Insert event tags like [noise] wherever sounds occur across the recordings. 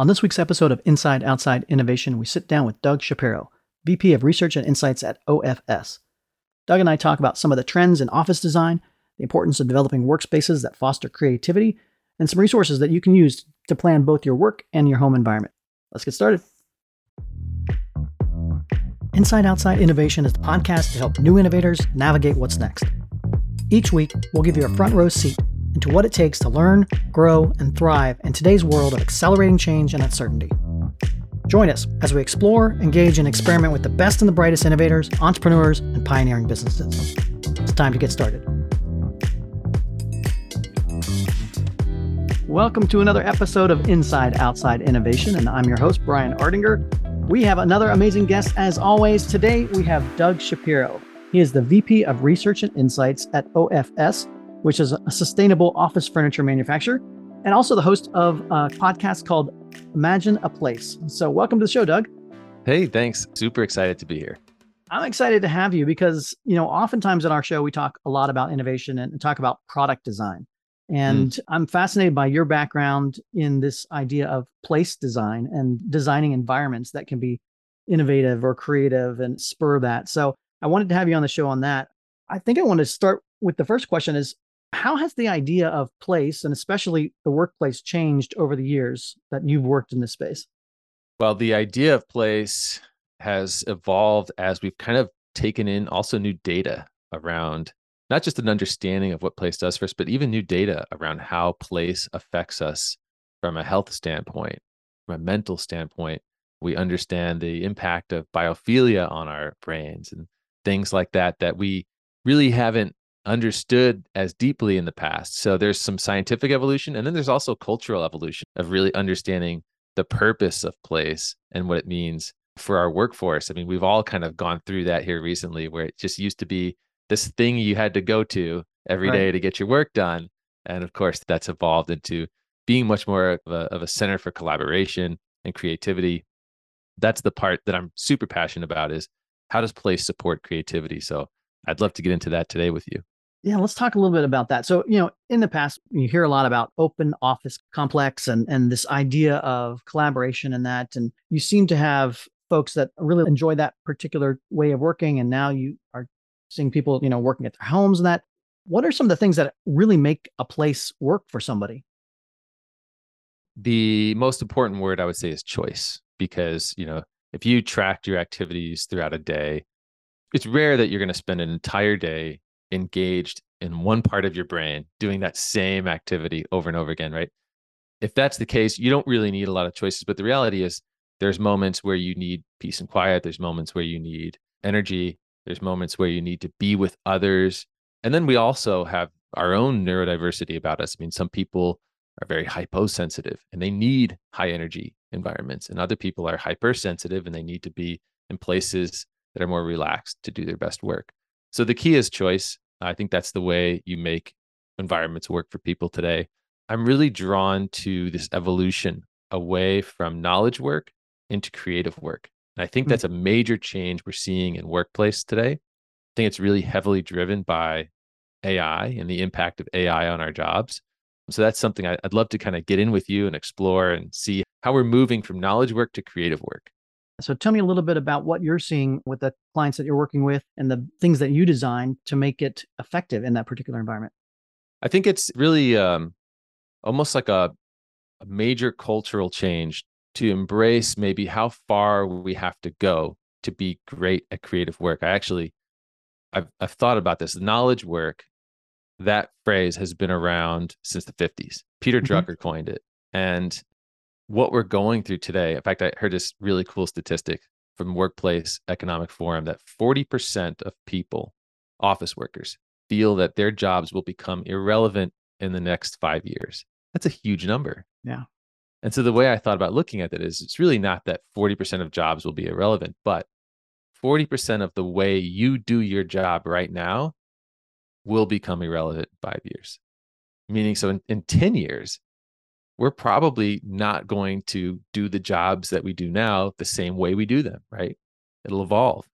On this week's episode of Inside Outside Innovation, we sit down with Doug Shapiro, VP of Research and Insights at OFS. Doug and I talk about some of the trends in office design, the importance of developing workspaces that foster creativity, and some resources that you can use to plan both your work and your home environment. Let's get started. Inside Outside Innovation is the podcast to help new innovators navigate what's next. Each week, we'll give you a front row seat into what it takes to learn, grow, and thrive in today's world of accelerating change and uncertainty. Join us as we explore, engage, and experiment with the best and the brightest innovators, entrepreneurs, and pioneering businesses. It's time to get started. Welcome to another episode of Inside Outside Innovation, and I'm your host, Brian Ardinger. We have another amazing guest as always. Today, we have Doug Shapiro. He is the VP of Research and Insights at OFS, which is a sustainable office furniture manufacturer, and also the host of a podcast called Imagine a Place. So, welcome to the show, Doug. Hey, thanks. Super excited to be here. I'm excited to have you because, you know, oftentimes in our show, we talk a lot about innovation and talk about product design. And mm. I'm fascinated by your background in this idea of place design and designing environments that can be innovative or creative and spur that. So I wanted to have you on the show on that. I think I want to start with the first question is how has the idea of place and especially the workplace changed over the years that you've worked in this space? Well, the idea of place has evolved as we've kind of taken in also new data around not just an understanding of what place does for us, but even new data around how place affects us from a health standpoint, from a mental standpoint. We understand the impact of biophilia on our brains and things like that that we really haven't understood as deeply in the past. So there's some scientific evolution, and then there's also cultural evolution of really understanding the purpose of place and what it means for our workforce. I mean, we've all kind of gone through that here recently where it just used to be this thing you had to go to every right. day to get your work done. And of course, that's evolved into being much more of a, of a center for collaboration and creativity. That's the part that I'm super passionate about is how does place support creativity? So I'd love to get into that today with you. Yeah, let's talk a little bit about that. So, you know, in the past, you hear a lot about open office complex and and this idea of collaboration and that. And you seem to have folks that really enjoy that particular way of working. And now you are seeing people, you know, working at their homes and that. What are some of the things that really make a place work for somebody? The most important word I would say is choice, because, you know, if you tracked your activities throughout a day, it's rare that you're going to spend an entire day engaged in one part of your brain doing that same activity over and over again, right? If that's the case, you don't really need a lot of choices. But the reality is, there's moments where you need peace and quiet. There's moments where you need energy. There's moments where you need to be with others. And then we also have our own neurodiversity about us. I mean, some people are very hyposensitive and they need high energy environments, and other people are hypersensitive and they need to be in places that are more relaxed to do their best work. So the key is choice. I think that's the way you make environments work for people today. I'm really drawn to this evolution away from knowledge work into creative work. And I think mm-hmm. that's a major change we're seeing in workplace today. I think it's really heavily driven by AI and the impact of AI on our jobs. So that's something I'd love to kind of get in with you and explore and see how we're moving from knowledge work to creative work. So tell me a little bit about what you're seeing with the clients that you're working with and the things that you design to make it effective in that particular environment. I think it's really um, almost like a, a major cultural change to embrace maybe how far we have to go to be great at creative work. I actually, I've, I've thought about this. Knowledge work, that phrase has been around since the 50s. Peter mm-hmm. Drucker coined it. And what we're going through today. In fact, I heard this really cool statistic from Workplace Economic Forum that 40% of people, office workers, feel that their jobs will become irrelevant in the next five years. That's a huge number. Yeah. And so the way I thought about looking at it is it's really not that 40% of jobs will be irrelevant, but 40% of the way you do your job right now will become irrelevant in five years. Meaning, so in, in 10 years, we're probably not going to do the jobs that we do now the same way we do them, right? It'll evolve.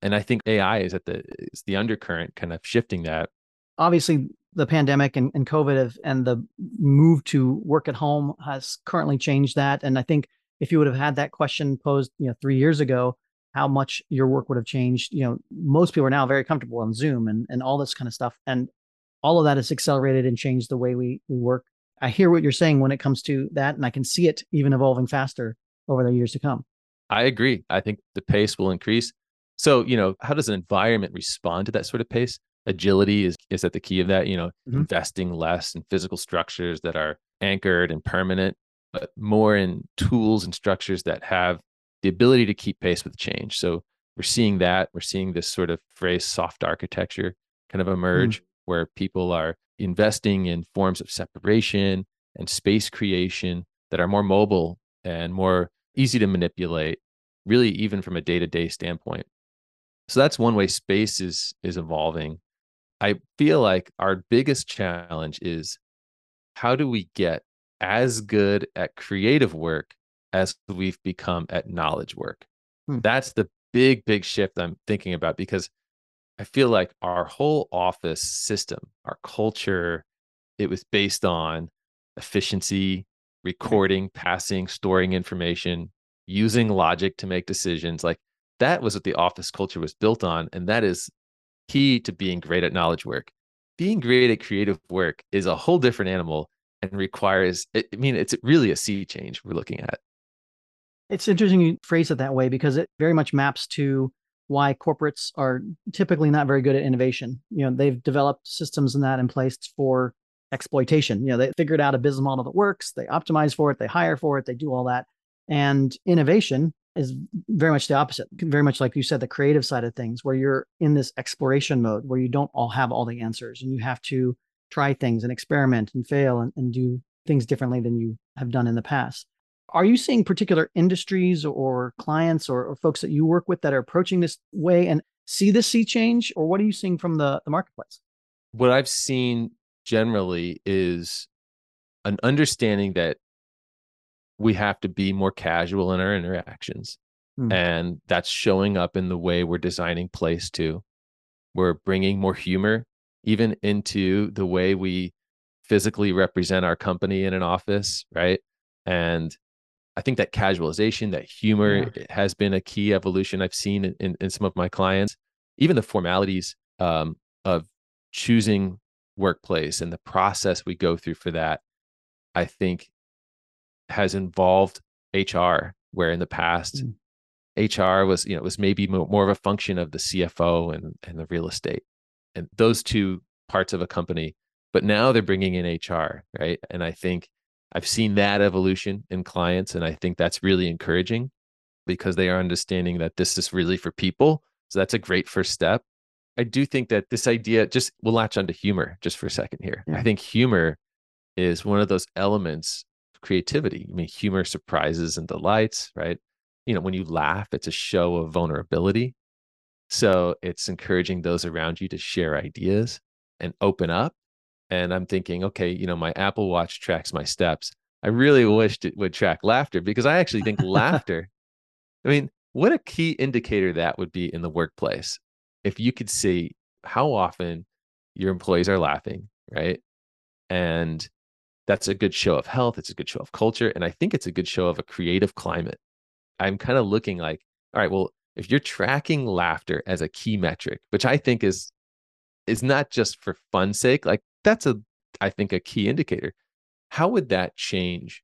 And I think AI is at the is the undercurrent kind of shifting that. Obviously, the pandemic and, and COVID have, and the move to work at home has currently changed that. And I think if you would have had that question posed, you know, three years ago, how much your work would have changed. You know, most people are now very comfortable on Zoom and, and all this kind of stuff. And all of that has accelerated and changed the way we, we work. I hear what you're saying when it comes to that, and I can see it even evolving faster over the years to come. I agree. I think the pace will increase. So, you know, how does an environment respond to that sort of pace? Agility is is at the key of that, you know, mm-hmm. investing less in physical structures that are anchored and permanent, but more in tools and structures that have the ability to keep pace with change. So we're seeing that. We're seeing this sort of phrase soft architecture kind of emerge mm-hmm. Where people are investing in forms of separation and space creation that are more mobile and more easy to manipulate, really even from a day-to-day standpoint. So that's one way space is is evolving. I feel like our biggest challenge is how do we get as good at creative work as we've become at knowledge work? Hmm. That's the big, big shift I'm thinking about because I feel like our whole office system, our culture, it was based on efficiency, recording, passing, storing information, using logic to make decisions. Like that was what the office culture was built on. And that is key to being great at knowledge work. Being great at creative work is a whole different animal and requires, I mean, it's really a sea change we're looking at. It's interesting you phrase it that way because it very much maps to why corporates are typically not very good at innovation. You know, they've developed systems and that in place for exploitation. You know, they figured out a business model that works, they optimize for it, they hire for it, they do all that. And innovation is very much the opposite, very much like you said, the creative side of things, where you're in this exploration mode where you don't all have all the answers and you have to try things and experiment and fail and, and do things differently than you have done in the past. Are you seeing particular industries or clients or, or folks that you work with that are approaching this way and see this sea change, or what are you seeing from the, the marketplace? What I've seen generally is an understanding that we have to be more casual in our interactions. Mm. And that's showing up in the way we're designing place too. We're bringing more humor even into the way we physically represent our company in an office, right? And I think that casualization, that humor yeah. has been a key evolution I've seen in, in, in some of my clients. Even the formalities um, of choosing workplace and the process we go through for that, I think has involved HR, where in the past, mm. HR was, you know, was maybe more of a function of the CFO and, and the real estate and those two parts of a company. But now they're bringing in HR, right? And I think I've seen that evolution in clients. And I think that's really encouraging because they are understanding that this is really for people. So that's a great first step. I do think that this idea just will latch onto humor just for a second here. Yeah. I think humor is one of those elements of creativity. I mean, humor surprises and delights, right? You know, when you laugh, it's a show of vulnerability. So it's encouraging those around you to share ideas and open up. And I'm thinking, okay, you know, my Apple Watch tracks my steps. I really wished it would track laughter because I actually think [laughs] laughter, I mean, what a key indicator that would be in the workplace if you could see how often your employees are laughing, right? And that's a good show of health. It's a good show of culture. And I think it's a good show of a creative climate. I'm kind of looking like, all right, well, if you're tracking laughter as a key metric, which I think is is not just for fun sake, like that's a I think a key indicator. How would that change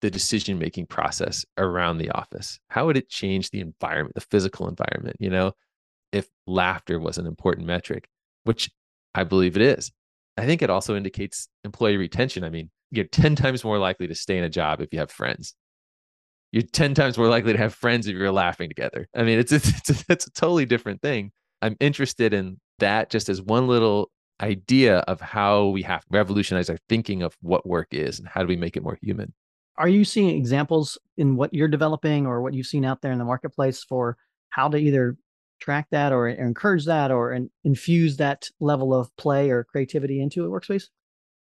the decision making process around the office? How would it change the environment, the physical environment? You know, if laughter was an important metric, which I believe it is. I think it also indicates employee retention. I mean, you're 10 times more likely to stay in a job if you have friends. You're 10 times more likely to have friends if you're laughing together. I mean, it's, it's, it's, a, it's a totally different thing. I'm interested in that just as one little idea of how we have to revolutionize our thinking of what work is and how do we make it more human. Are you seeing examples in what you're developing or what you've seen out there in the marketplace for how to either track that or, encourage that or infuse that level of play or creativity into a workspace?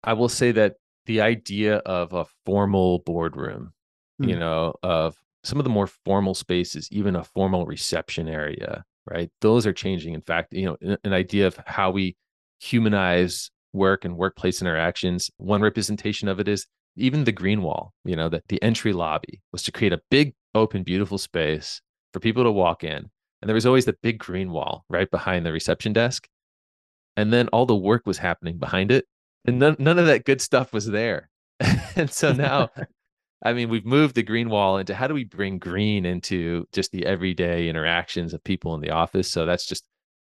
I will say that the idea of a formal boardroom, mm. you hmm. know, of some of the more formal spaces, even a formal reception area, right? Those are changing. In fact, you know, an idea of how we humanize work and workplace interactions. One representation of it is even the green wall, you know, that the entry lobby was to create a big, open, beautiful space for people to walk in. And there was always the big green wall right behind the reception desk. And then all the work was happening behind it. And none, none of that good stuff was there. [laughs] and so now, [laughs] I mean, we've moved the green wall into how do we bring green into just the everyday interactions of people in the office? So that's just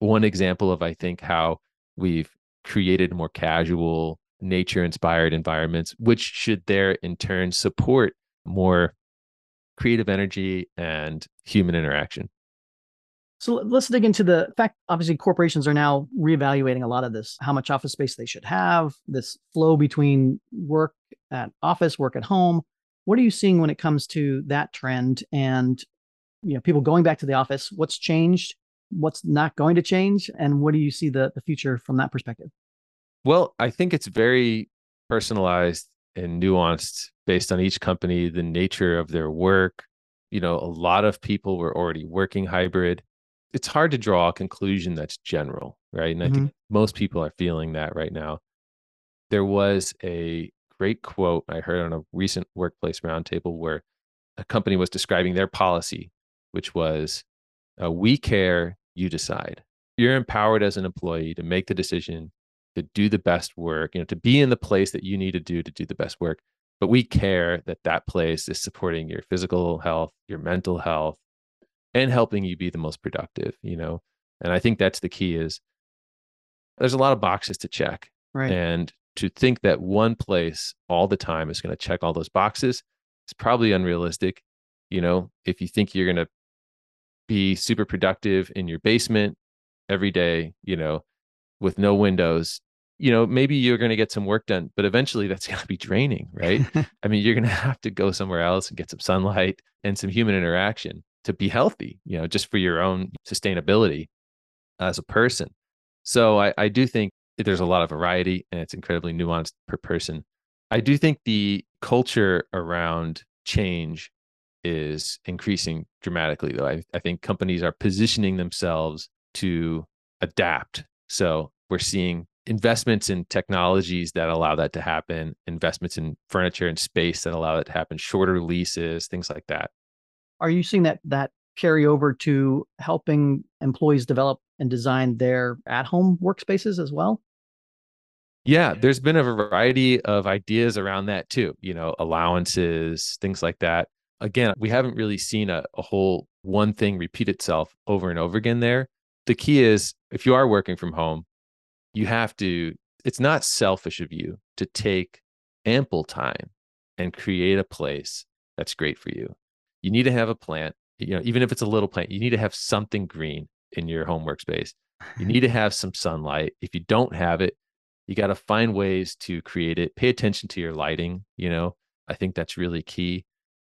one example of, I think, how we've created more casual, nature inspired environments, which should there in turn support more creative energy and human interaction. So let's dig into the fact obviously corporations are now reevaluating a lot of this, how much office space they should have, this flow between work at office, work at home. What are you seeing when it comes to that trend and you know people going back to the office? What's changed? What's not going to change? And what do you see the, the future from that perspective? Well, I think it's very personalized and nuanced based on each company, the nature of their work. You know, a lot of people were already working hybrid. It's hard to draw a conclusion that's general, right? And mm-hmm. I think mm-hmm. most people are feeling that right now. There was a great quote I heard on a recent workplace roundtable where a company was describing their policy, which was uh, we care, you decide. You're empowered as an employee to make the decision to do the best work, you know, to be in the place that you need to do to do the best work. But we care that that place is supporting your physical health, your mental health, and helping you be the most productive, you know. And I think that's the key is there's a lot of boxes to check. Right. And to think that one place all the time is going to check all those boxes is probably unrealistic. You know, if you think you're going to be super productive in your basement every day, you know, with no windows. You know maybe you're going to get some work done but eventually that's [laughs] going to be draining right? [laughs] I mean you're going to have to go somewhere else and get some sunlight and some human interaction to be healthy you know just for your own sustainability as a person. So i, I do think there's a lot of variety and it's incredibly nuanced per person. I do think the culture around change is increasing dramatically though I, I think companies are positioning themselves to adapt so we're seeing investments in technologies that allow that to happen, investments in furniture and space that allow that to happen, shorter leases, things like that. Are you seeing that that carry over to helping employees develop and design their at-home workspaces as well? Yeah, there's been a variety of ideas around that too, you know, allowances, things like that. Again, we haven't really seen a, a whole one thing repeat itself over and over again there the key is if you are working from home, you have to, it's not selfish of you to take ample time and create a place that's great for you. You need to have a plant, you know, even if it's a little plant, you need to have something green in your home workspace. You need to [laughs] have some sunlight. If you don't have it, you got to find ways to create it. Pay attention to your lighting, you know. I think that's really key.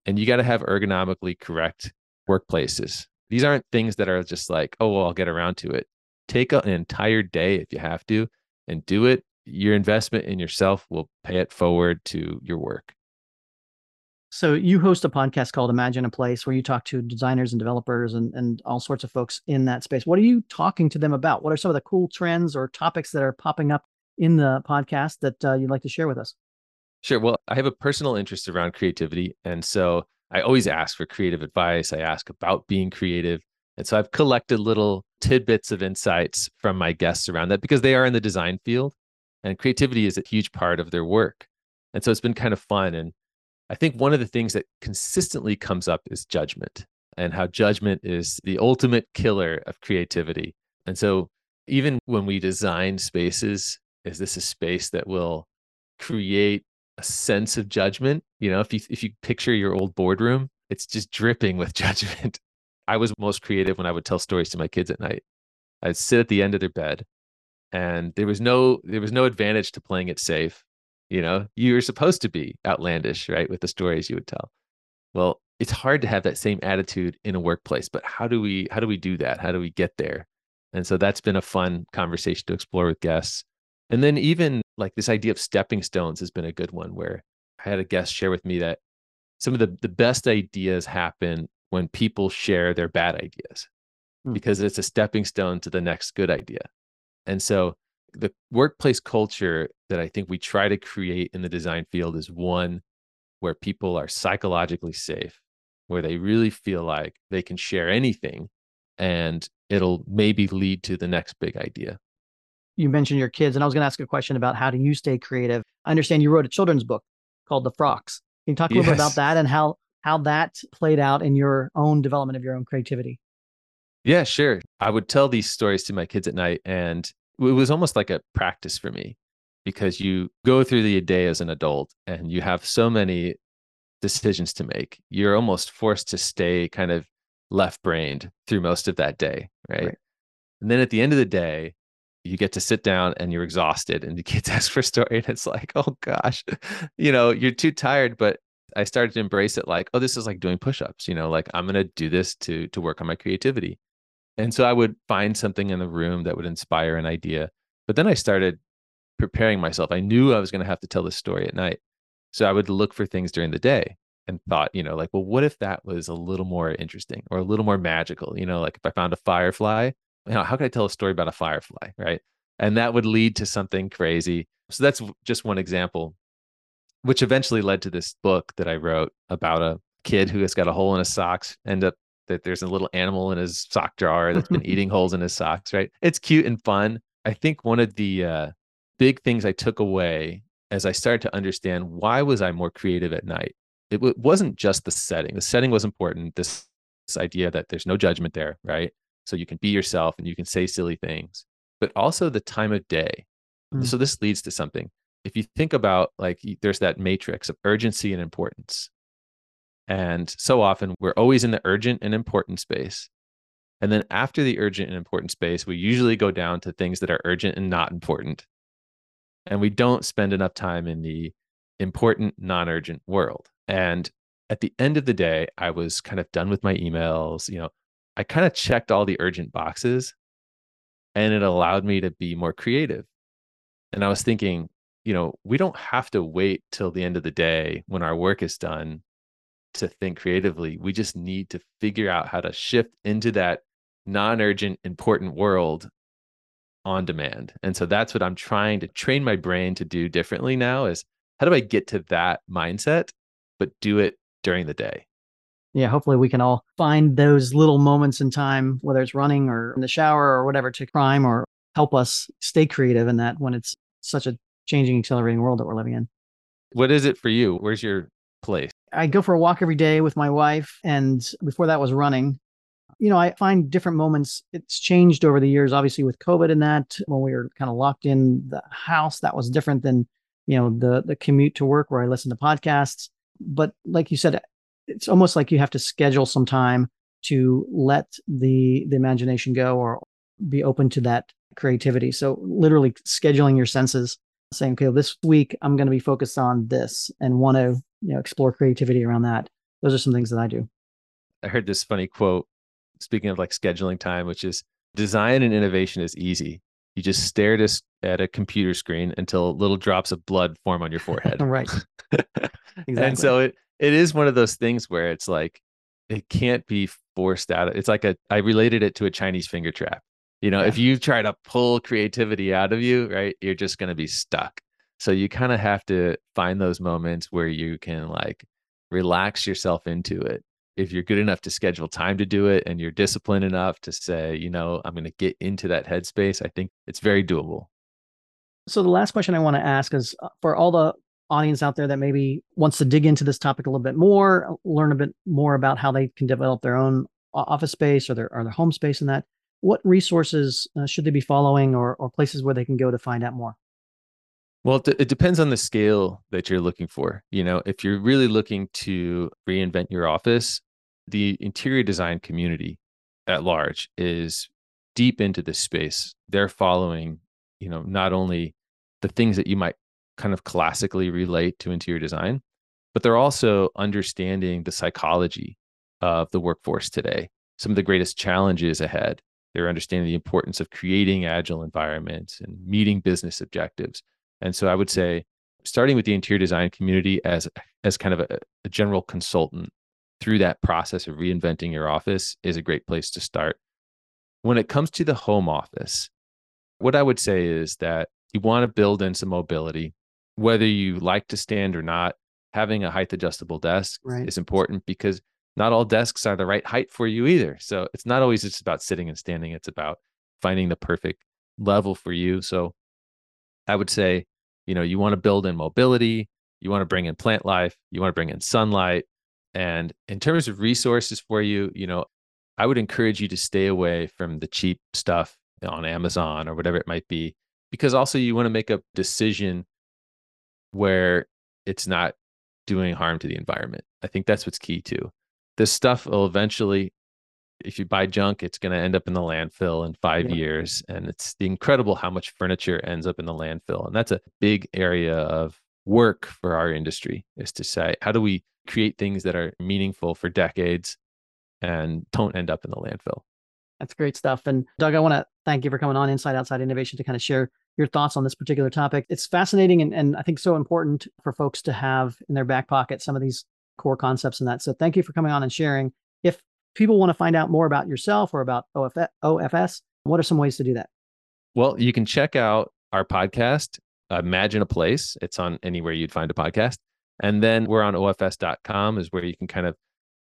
And you got to have ergonomically correct workplaces. These aren't things that are just like, oh, well, I'll get around to it. Take an entire day if you have to and do it. Your investment in yourself will pay it forward to your work. So you host a podcast called Imagine a Place where you talk to designers and developers and, and all sorts of folks in that space. What are you talking to them about? What are some of the cool trends or topics that are popping up in the podcast that uh, you'd like to share with us? Sure. Well, I have a personal interest around creativity. And so I always ask for creative advice. I ask about being creative. And so I've collected little tidbits of insights from my guests around that because they are in the design field and creativity is a huge part of their work. And so it's been kind of fun. And I think one of the things that consistently comes up is judgment and how judgment is the ultimate killer of creativity. And so even when we design spaces, is this a space that will create a sense of judgment. You know, if you if you picture your old boardroom, it's just dripping with [laughs] judgment. I was most creative when I would tell stories to my kids at night. I'd sit at the end of their bed and there was no there was no advantage to playing it safe. You know, you were supposed to be outlandish, right, with the stories you would tell. Well, it's hard to have that same attitude in a workplace, but how do we how do we do that? How do we get there? And so that's been a fun conversation to explore with guests. And then even like this idea of stepping stones has been a good one where I had a guest share with me that some of the, the best ideas happen when people share their bad ideas hmm. because it's a stepping stone to the next good idea. And so the workplace culture that I think we try to create in the design field is one where people are psychologically safe, where they really feel like they can share anything and it'll maybe lead to the next big idea. You mentioned your kids, and I was going to ask a question about how do you stay creative? I understand you wrote a children's book called The Frocks. Can you talk a little yes. bit about that and how how that played out in your own development of your own creativity? Yeah, sure. I would tell these stories to my kids at night, and it was almost like a practice for me because you go through the day as an adult and you have so many decisions to make. You're almost forced to stay kind of left brained through most of that day. Right? right. And then at the end of the day, you get to sit down and you're exhausted and the kids [laughs] ask for a story and it's like, oh gosh, you know, you're too tired. But I started to embrace it like, oh, this is like doing push-ups, you know, like I'm gonna do this to to work on my creativity. And so I would find something in the room that would inspire an idea. But then I started preparing myself. I knew I was going to have to tell this story at night. So I would look for things during the day and thought, you know, like, well, what if that was a little more interesting or a little more magical? You know, like if I found a firefly, you know, how could I tell a story about a firefly? Right. And that would lead to something crazy. So that's just one example, which eventually led to this book that I wrote about a kid who has got a hole in his socks, end up that there's a little animal in his sock drawer that's been [laughs] eating holes in his socks, right? It's cute and fun. I think one of the uh, big things I took away as I started to understand why was I more creative at night. It w- wasn't just the setting. The setting was important. This, this idea that there's no judgment there, right? So you can be yourself and you can say silly things, but also the time of day. Mm. So this leads to something. If you think about like there's that matrix of urgency and importance. And so often we're always in the urgent and important space. And then after the urgent and important space, we usually go down to things that are urgent and not important and we don't spend enough time in the important non-urgent world and at the end of the day i was kind of done with my emails you know i kind of checked all the urgent boxes and it allowed me to be more creative and i was thinking you know we don't have to wait till the end of the day when our work is done to think creatively we just need to figure out how to shift into that non-urgent important world on demand. And so that's what I'm trying to train my brain to do differently now is how do I get to that mindset, but do it during the day? Yeah, hopefully we can all find those little moments in time, whether it's running or in the shower or whatever, to crime or help us stay creative in that when it's such a changing, accelerating world that we're living in. What is it for you? Where's your place? I go for a walk every day with my wife. And before that was running you know, I find different moments. It's changed over the years, obviously with COVID and that when we were kind of locked in the house, that was different than, you know, the the commute to work where I listen to podcasts. But like you said, it's almost like you have to schedule some time to let the the imagination go or be open to that creativity. So literally scheduling your senses, saying, okay, this week I'm going to be focused on this and want to, you know, explore creativity around that. Those are some things that I do. I heard this funny quote speaking of like scheduling time, which is design and innovation is easy. You just stare at a, at a computer screen until little drops of blood form on your forehead. [laughs] right. exactly. [laughs] And so it it is one of those things where it's like it can't be forced out. It's like a I related it to a Chinese finger trap. You know, yeah. if you try to pull creativity out of you, right, you're just going to be stuck. So you kind of have to find those moments where you can like relax yourself into it if you're good enough to schedule time to do it and you're disciplined enough to say, you know, I'm going to get into that headspace, I think it's very doable. So the last question I want to ask is uh, for all the audience out there that maybe wants to dig into this topic a little bit more, learn a bit more about how they can develop their own office space or their or their home space and that. What resources uh, should they be following or or places where they can go to find out more? Well, it depends on the scale that you're looking for. You know, if you're really looking to reinvent your office, the interior design community at large is deep into this space. They're following, you know, not only the things that you might kind of classically relate to interior design, but they're also understanding the psychology of the workforce today, some of the greatest challenges ahead. They're understanding the importance of creating agile environments and meeting business objectives. And so I would say starting with the interior design community as as kind of a, a general consultant through that process of reinventing your office is a great place to start. When it comes to the home office, what I would say is that you want to build in some mobility, whether you like to stand or not. Having a height adjustable desk Right. is important because not all desks are the right height for you either. So it's not always just about sitting and standing, it's about finding the perfect level for you. So I would say, you know, you want to build in mobility, you want to bring in plant life, you want to bring in sunlight. And in terms of resources for you, you know, I would encourage you to stay away from the cheap stuff on Amazon or whatever it might be, because also you want to make a decision where it's not doing harm to the environment. I think that's what's key too. This stuff will eventually, if you buy junk, it's going to end up in the landfill in five Yeah. years. And it's incredible how much furniture ends up in the landfill. And that's a big area of work for our industry is to say, how do we create things that are meaningful for decades and don't end up in the landfill? That's great stuff. And Doug, I want to thank you for coming on Inside Outside Innovation to kind of share your thoughts on this particular topic. It's fascinating and, and I think so important for folks to have in their back pocket some of these core concepts and that. So thank you for coming on and sharing. If people want to find out more about yourself or about OFS, what are some ways to do that? Well, you can check out our podcast, Imagine a Place. It's on anywhere you'd find a podcast. And then we're on OFS.com, is where you can kind of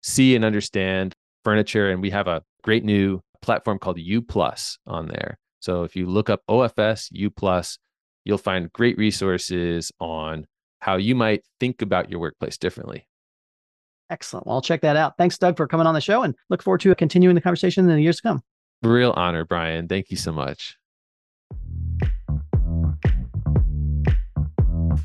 see and understand furniture. And we have a great new platform called U Plus on there. So if you look up OFS U Plus, you'll find great resources on how you might think about your workplace differently. Excellent. Well, I'll check that out. Thanks, Doug, for coming on the show and look forward to continuing the conversation in the years to come. Real honor, Brian. Thank you so much.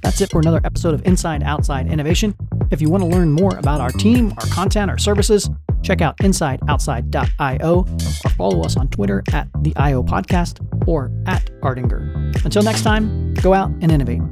That's it for another episode of Inside Outside Innovation. If you want to learn more about our team, our content, our services, check out insideoutside.io or follow us on Twitter at the IO Podcast or at Ardinger. Until next time, go out and innovate.